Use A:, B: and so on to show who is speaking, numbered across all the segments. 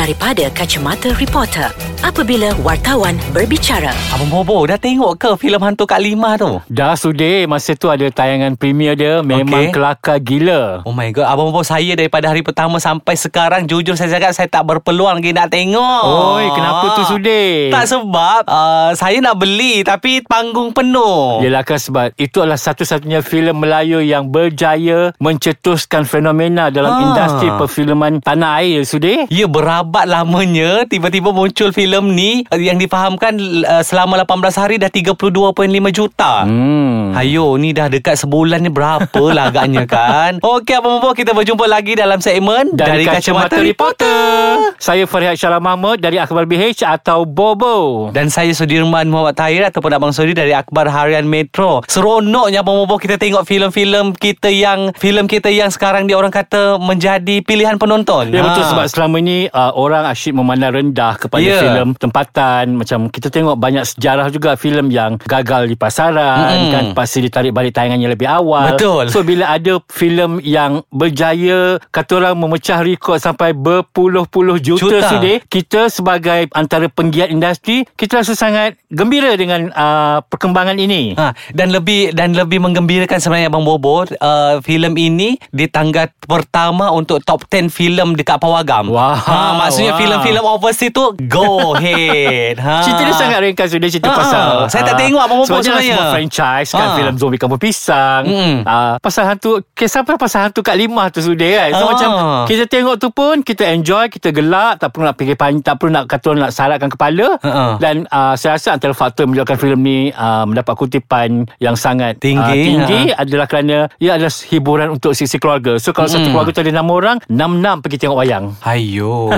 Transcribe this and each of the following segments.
A: daripada kacamata reporter apabila wartawan berbicara.
B: Abang Bobo dah tengok ke filem Hantu Kak Lima tu?
C: Dah sudah Masa tu ada tayangan premier dia Memang
B: Okey.
C: kelakar gila
B: Oh my god, Abang Bobo saya daripada hari pertama sampai sekarang jujur saya cakap saya tak berpeluang lagi nak tengok.
C: Oi kenapa tu sudah
B: Tak sebab uh, saya nak beli tapi panggung penuh.
C: Yelah kan sebab Itu adalah satu-satunya filem Melayu Yang berjaya Mencetuskan fenomena Dalam
B: Ah.
C: industri perfilman Tanah air sudah
B: Ya berabat lamanya tiba-tiba muncul filem ni uh, yang difahamkan uh, selama 18 hari dah 32.5 juta.
C: Hmm
B: Hayo ni dah dekat sebulan ni berapa lah agaknya kan Okey Abang Bobo kita berjumpa lagi dalam segmen
C: dari, Kacamata, Reporter. Saya Farihat Syarah Mahmud dari Akhbar BH atau Bobo.
B: Dan saya Sudirman Muhammad Tahir Ataupun Abang Sudi dari Akbar Harian Metro Seronoknya Abang Bobo kita tengok filem-filem kita yang filem kita yang sekarang dia orang kata menjadi pilihan penonton
C: Ya betul
B: Ha.
C: sebab selama ni uh, orang asyik memandang rendah kepada
B: Ya.
C: filem tempatan macam kita tengok banyak sejarah juga filem yang gagal di pasaran
B: Mm-mm.
C: kan pasti ditarik balik tayangannya lebih awal.
B: Betul.
C: So bila ada filem yang berjaya kata orang memecah rekod sampai berpuluh-puluh juta,
B: Juta.
C: sudah kita sebagai antara penggiat industri kita rasa sangat gembira dengan uh, perkembangan ini.
B: Ha, dan lebih dan lebih menggembirakan sebenarnya Abang Bobo uh, filem ini di tangga pertama untuk top 10 filem dekat Pawagam.
C: Wow,
B: Ha, maksudnya
C: wow.
B: filem-filem overseas tu go ahead. Ha.
C: Cerita dia sangat ringkas Sudah cerita
B: Ah,
C: pasal
B: saya tak
C: ah,
B: tengok apa-apa
C: sebab dia
B: sebenarnya.
C: semua franchise Kan
B: Ah.
C: filem Zombie Kampung Pisang
B: Mm.
C: ah, Pasal hantu Kisah apa pasal hantu kat lima tu sudah kan So
B: Ah.
C: macam Kita tengok tu pun Kita enjoy Kita gelak Tak perlu nak fikir panjang Tak perlu nak kata orang nak saratkan kepala
B: Ah.
C: Dan ah, saya rasa antara faktor Yang menyebabkan filem ni ah, Mendapat kutipan Yang sangat
B: Tinggi,
C: ah, tinggi
B: ah.
C: Adalah kerana Ia adalah hiburan Untuk sisi keluarga So kalau satu
B: Mm.
C: keluarga tu ada enam orang Enam-enam pergi tengok wayang
B: Hayo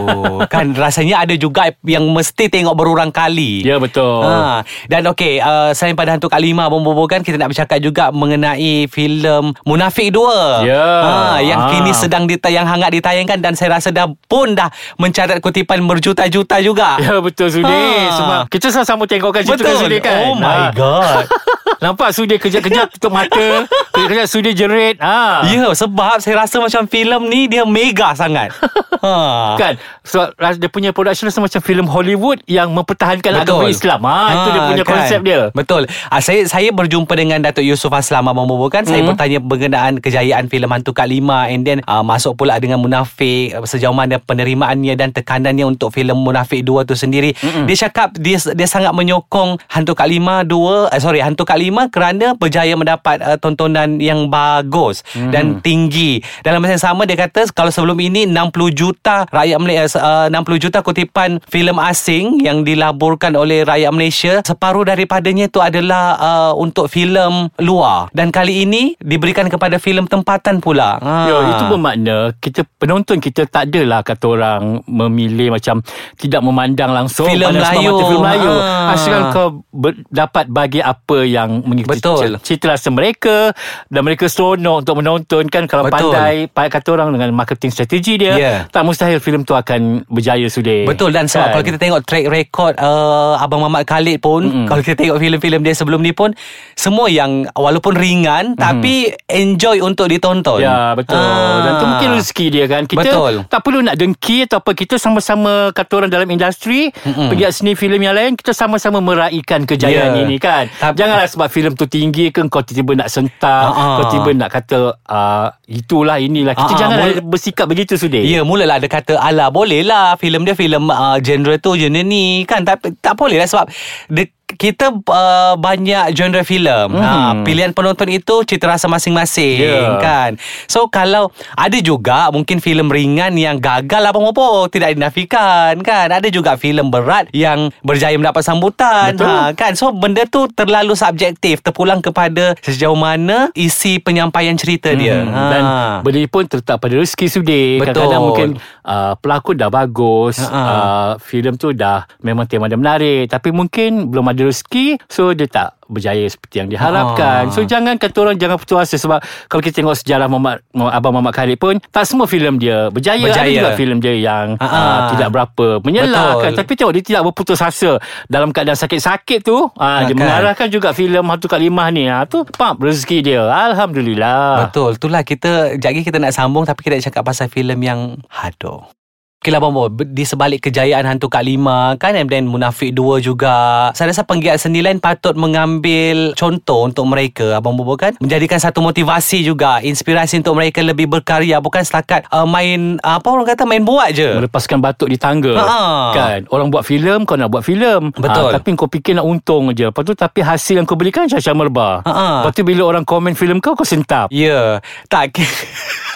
B: Kan rasanya ada juga Yang mesti tengok berulang kali
C: Ya betul
B: Ha, dan okey uh, selain pada hantu Kak Lima Bobo kan kita nak bercakap juga mengenai filem Munafik 2.
C: Ya.
B: Ha, yang
C: Ha.
B: kini sedang ditayang hangat ditayangkan dan saya rasa dah pun dah mencatat kutipan berjuta-juta juga.
C: Ya betul Sudi
B: Ha.
C: Sebab kita sama-sama tengokkan cerita kan. Sudi kan
B: Oh my
C: Ha.
B: god.
C: Nampak Sudi kejap-kejap tutup mata Kejap-kejap Sudi jerit ha.
B: Ya sebab saya rasa macam filem ni dia mega sangat. ha.
C: Kan so, ras- Dia punya production rasa macam filem Hollywood Yang mempertahankan agama Islam ha, Itu dia
B: Ha,
C: punya
B: kan?
C: konsep dia
B: Betul. Ah, saya saya berjumpa dengan Datuk Yusof Aslam Abang Bobo kan. Saya
C: Hmm.
B: bertanya berkenaan kejayaan filem Hantu Kak Lima and then uh, masuk pula dengan Munafik uh, sejauh mana penerimaannya dan tekanannya untuk filem Munafik 2 tu sendiri.
C: Hmm.
B: Dia cakap dia dia sangat menyokong Hantu Kak Lima 2 uh, sorry Hantu Kak Lima kerana berjaya mendapat uh, tontonan yang bagus
C: Hmm.
B: dan tinggi. Dalam masa yang sama dia kata kalau sebelum ini 60 juta rakyat Malaysia uh, 60 juta kutipan filem asing yang dilaburkan oleh rakyat Malaysia separuh daripadanya itu adalah uh, untuk filem luar dan kali ini diberikan kepada filem tempatan pula. Ha.
C: Ya, itu bermakna kita penonton kita tak adalah kata orang memilih macam tidak memandang langsung
B: Melayu.
C: filem Melayu.
B: Ha.
C: Asalkan kau ber, dapat bagi apa yang mengikuti
B: Betul.
C: c- cita rasa mereka dan mereka seronok untuk menonton kan kalau
B: Betul.
C: pandai pa- kata orang dengan marketing strategi dia
B: Ya.
C: tak mustahil filem tu akan berjaya sudah.
B: Betul dan sebab
C: Kan?
B: kalau kita tengok track record uh, Abang Mamat Khalid pun
C: Mm-mm.
B: kalau kita tengok filem-filem dia sebelum ni pun semua yang walaupun ringan tapi enjoy untuk ditonton.
C: Ya betul
B: Ah.
C: Dan tu mungkin rezeki dia kan Kita
B: Betul.
C: tak perlu nak dengki Atau apa Kita sama-sama Kata orang dalam industri
B: Mm-mm.
C: Pegiat seni filem yang lain Kita sama-sama meraihkan kejayaan
B: Ya.
C: ini kan
B: Tapi-
C: Janganlah sebab filem tu tinggi ke Kau tiba-tiba nak sentak
B: ah.
C: Kau tiba nak kata uh, Itulah inilah. Kita
B: ah,
C: janganlah
B: mul-
C: bersikap begitu sudah
B: Ya mulalah ada kata Alah boleh lah Filem dia filem uh, genre tu genre ni. Kan tak, tak boleh lah sebab dia, kita uh, banyak genre filem.
C: Mhm.
B: Ha, pilihan penonton itu cita rasa masing-masing
C: Ya.
B: kan. So kalau ada juga mungkin filem ringan yang gagal apa apa tidak dinafikan kan. Ada juga filem berat yang berjaya mendapat sambutan.
C: Betul.
B: Ha, kan. So benda tu terlalu subjektif terpulang kepada sejauh mana isi penyampaian cerita dia.
C: Hmm,
B: Ha.
C: Dan benda pun terletak pada rezeki sudi. Kadang-kadang mungkin uh, pelakon dah bagus,
B: Ha-ha.
C: uh, filem tu dah memang tema dia menarik, tapi mungkin belum ada rezeki, so dia tak berjaya seperti yang diharapkan.
B: Ha.
C: So jangan kata orang jangan putus asa sebab kalau kita tengok sejarah Muhammad, Muhammad Abang Muhammad Khalid pun tak semua filem dia berjaya.
B: Berjaya.
C: Ada juga filem dia yang
B: Ha-ha.
C: uh, tidak berapa menyelahkan. Tapi tengok dia tidak berputus asa dalam keadaan sakit-sakit tu. Uh, dia
B: Kan.
C: mengarahkan juga filem Hantu Kalimah ni. Ha, tu pap rezeki dia. Alhamdulillah.
B: Betul, itulah kita Sekejap kita nak sambung Tapi kita nak cakap pasal filem yang Hado Okay lah Bobo Di sebalik kejayaan Hantu Kak Lima Kan And then Munafik 2 juga Saya rasa penggiat seni lain Patut mengambil Contoh untuk mereka Abang Bobo kan Menjadikan satu motivasi juga Inspirasi untuk mereka Lebih berkarya Bukan setakat uh, Main uh, Apa orang kata Main buat je
C: Melepaskan batuk di tangga
B: Ha.
C: Kan Orang buat filem Kau nak buat filem
B: Betul.
C: ha, Tapi kau fikir nak untung je Lepas tu tapi hasil yang kau belikan Syah merbah
B: Ha.
C: Lepas tu bila orang komen filem kau Kau sentap
B: Ya yeah. Tak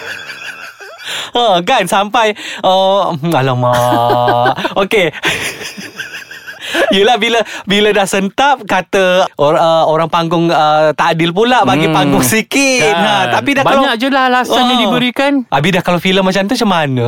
B: Ha, kan sampai oh, Alamak. Okay Yelah bila bila dah sentap kata or, uh, orang panggung uh, tak adil pula bagi
C: Hmm.
B: panggung sikit.
C: Kan.
B: Ha tapi dah
C: Banyak
B: kalau
C: je lah alasan yang diberikan
B: Habis dah kalau filem macam tu macam mana?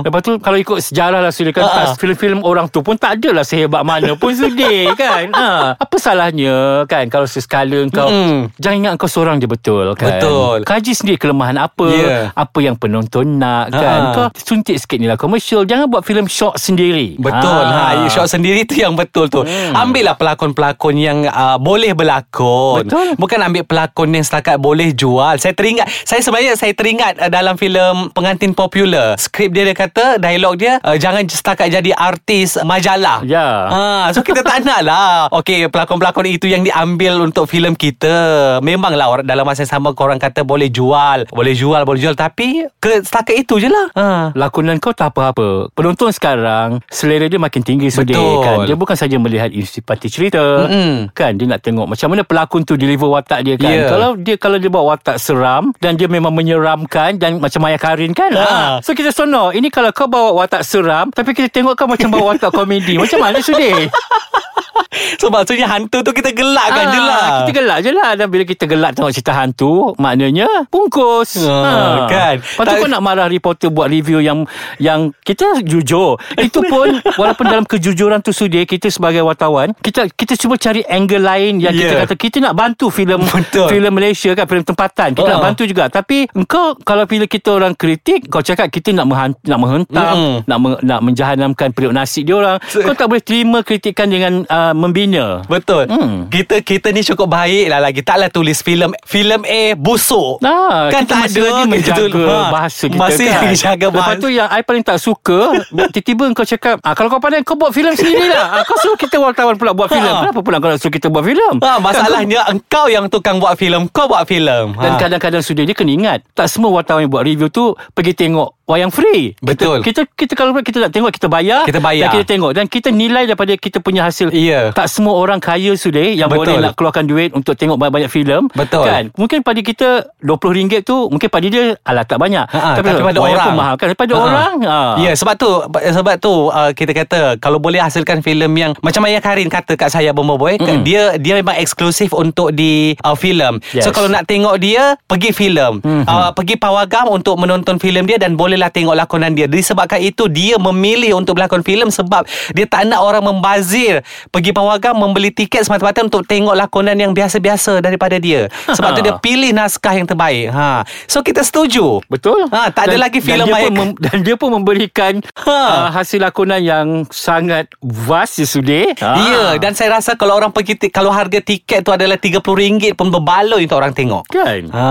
C: Lepas tu kalau ikut sejarah lah Sudir kan
B: Ha.
C: uh Filem-filem orang tu pun tak adalah sehebat mana pun Sudir kan ha. Apa salahnya kan Kalau sesekala kau
B: Mm-mm.
C: Jangan ingat kau seorang je betul kan
B: Betul.
C: Kaji sendiri kelemahan apa
B: Ya.
C: Apa yang penonton nak kan
B: Ha.
C: Kau suntik sikit ni lah komersial Jangan buat filem short sendiri
B: Betul ha, ha shot sendiri tu yang betul tu. Hmm. Ambillah pelakon-pelakon yang uh, boleh berlakon.
C: Betul.
B: Bukan ambil pelakon yang setakat boleh jual. Saya teringat saya sebenarnya saya teringat uh, dalam filem Pengantin Popular. Skrip dia dia kata dialog dia uh, jangan setakat jadi artis majalah.
C: Ya.
B: Ha, so kita tak nak lah Okey pelakon-pelakon itu yang diambil Untuk filem kita Memanglah orang dalam masa yang sama Korang kata boleh jual Boleh jual Boleh jual Tapi ke Setakat itu je lah ha.
C: Lakonan kau tak apa-apa Penonton sekarang Selera dia makin tinggi Sudir
B: Betul.
C: kan Dia bukan saja melihat parti cerita
B: Mm-mm.
C: Kan dia nak tengok Macam mana pelakon tu Deliver watak dia kan
B: Ya.
C: Kalau dia kalau dia buat watak seram Dan dia memang menyeramkan Dan macam Maya Karin kan
B: Ha.
C: ha. So kita sonor Ini kalau kau bawa watak seram Tapi kita tengok kau macam bawa watak komedi Macam mana Sudir
B: So maksudnya hantu tu kita gelakkan
C: Ah,
B: je lah.
C: Kita gelak je lah. Dan bila kita gelak tengok cerita hantu Maknanya Bungkus.
B: Ah, kan.
C: Lepas tu
B: Tak-
C: kau nak marah reporter Buat review yang Yang kita jujur. Itu pun Walaupun dalam kejujuran tu sudi Kita sebagai wartawan Kita kita cuba cari angle lain Yang kita
B: Yeah.
C: kata Kita nak bantu filem filem Malaysia kan Filem tempatan. Kita
B: Ah.
C: nak bantu juga. Tapi Engkau Kalau bila kita orang kritik Kau cakap kita nak menghan- nak menghentam
B: Mm-mm.
C: Nak me- nak menjahanamkan periuk nasi dia orang.
B: So-
C: Kau tak boleh terima kritikan dengan uh, Membina
B: Betul.
C: Hmm.
B: Kita kita ni cukup baik lah lagi. Taklah tulis filem Filem A busuk.
C: Nah,
B: Kan tak
C: masih
B: ada
C: lagi
B: kita
C: menjaga
B: tu- ha,
C: bahasa kita
B: Masih
C: kan.
B: lagi jaga
C: Lepas
B: bahasa.
C: tu yang I paling tak suka Tiba-tiba kau cakap ah, Kalau kau pandai kau buat filem sendiri lah ah, Kau suruh kita wartawan pula buat filem.
B: Ha.
C: Kenapa pula kau nak suruh kita buat filem?
B: Ha, Masalahnya engkau yang tukang buat filem Kau buat filem.
C: Dan
B: ha.
C: kadang-kadang sudah dia kena ingat. Tak semua wartawan yang buat review tu Pergi tengok wayang free
B: Betul.
C: Kita kita, kita kalau kita nak tengok Kita bayar
B: Kita bayar.
C: Dan kita tengok Dan kita nilai daripada kita punya hasil
B: Ya.
C: Tak semua orang kaya sudah Yang
B: Betul.
C: boleh nak keluarkan duit Untuk tengok banyak-banyak filem
B: Betul.
C: kan? Mungkin pada kita RM20 tu Mungkin pada dia Alah tak banyak
B: Ha, tapi pada
C: wayang
B: orang
C: pun mahal kan Pada
B: Ha.
C: orang ha.
B: Ya sebab tu Sebab tu uh, Kita kata Kalau boleh hasilkan filem yang Macam Maya Karin kata kat saya Bomba Boy
C: Mm-mm.
B: Dia dia memang eksklusif Untuk di uh, filem
C: Yes.
B: So kalau nak tengok dia Pergi filem
C: Mhm.
B: uh, Pergi pawagam Untuk menonton filem dia Dan bolehlah tengok lakonan dia Disebabkan itu Dia memilih untuk berlakon filem Sebab Dia tak nak orang membazir Pergi pawagam Membeli tiket semata-mata Untuk tengok lakonan yang biasa-biasa Daripada dia Sebab tu dia pilih naskah yang terbaik ha. So kita setuju
C: Betul
B: Ha, tak ada lagi filem
C: dan
B: Maya
C: pun mem- dan dia pun memberikan
B: Ha.
C: uh, Hasil lakonan yang Sangat vast ya sudah
B: Ya dan saya rasa kalau orang pergi ti- kalau harga tiket tu adalah RM30 pun berbaloi untuk orang tengok.
C: Kan
B: Ha.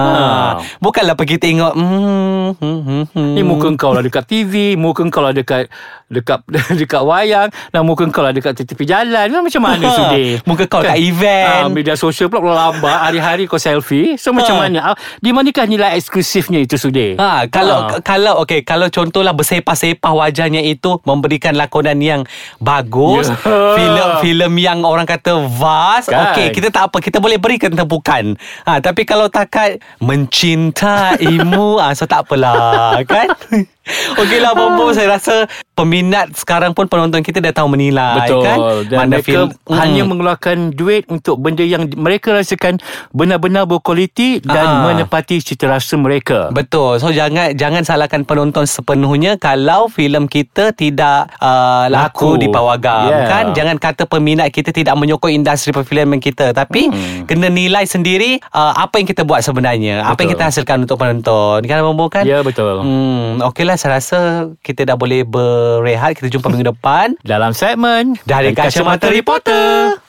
B: Bukanlah pergi tengok hmm, hmm, hmm, hmm.
C: Ni muka kau lah dekat TV Muka kau lah dekat Dekat dekat wayang Dan muka kau lah dekat tepi jalan Macam mana
B: Ha.
C: sudah
B: Muka kau kat event.
C: ha, Media sosial pula lambat Hari-hari kau selfie So macam
B: Ha.
C: mana Ah, Di manakah nilai eksklusifnya itu sudah
B: Ha, kalau
C: Ha.
B: kalau okey kalau contohlah bersepah-sepah wajahnya itu memberikan lakonan yang bagus,
C: Ya.
B: filem-filem yang orang kata vast,
C: Kan.
B: okey kita tak apa kita boleh berikan tepukan. Ha tapi kalau takat mencintaimu ah so tak apalah kan. Okeylah Bombo saya rasa peminat sekarang pun penonton kita dah tahu menilai
C: Betul
B: kan.
C: Dan
B: Mana
C: mereka
B: film-
C: hanya
B: Hmm.
C: mengeluarkan duit Untuk benda yang mereka rasakan Benar-benar berkualiti Dan
B: Ah.
C: menepati cita rasa mereka
B: Betul. So jangan jangan salahkan penonton sepenuhnya kalau filem kita tidak uh, laku,
C: Laku.
B: di pawagam
C: Yeah.
B: kan. Jangan kata peminat kita tidak menyokong industri perfilman kita tapi
C: Hmm.
B: kena nilai sendiri uh, apa yang kita buat sebenarnya. Apa yang
C: Betul.
B: kita hasilkan untuk penonton. Kan Abang Bo, kan?
C: Ya betul
B: Hmm, okeylah saya rasa kita dah boleh berehat. Kita jumpa minggu depan
C: Dalam segmen
B: dari Kacamata Reporter.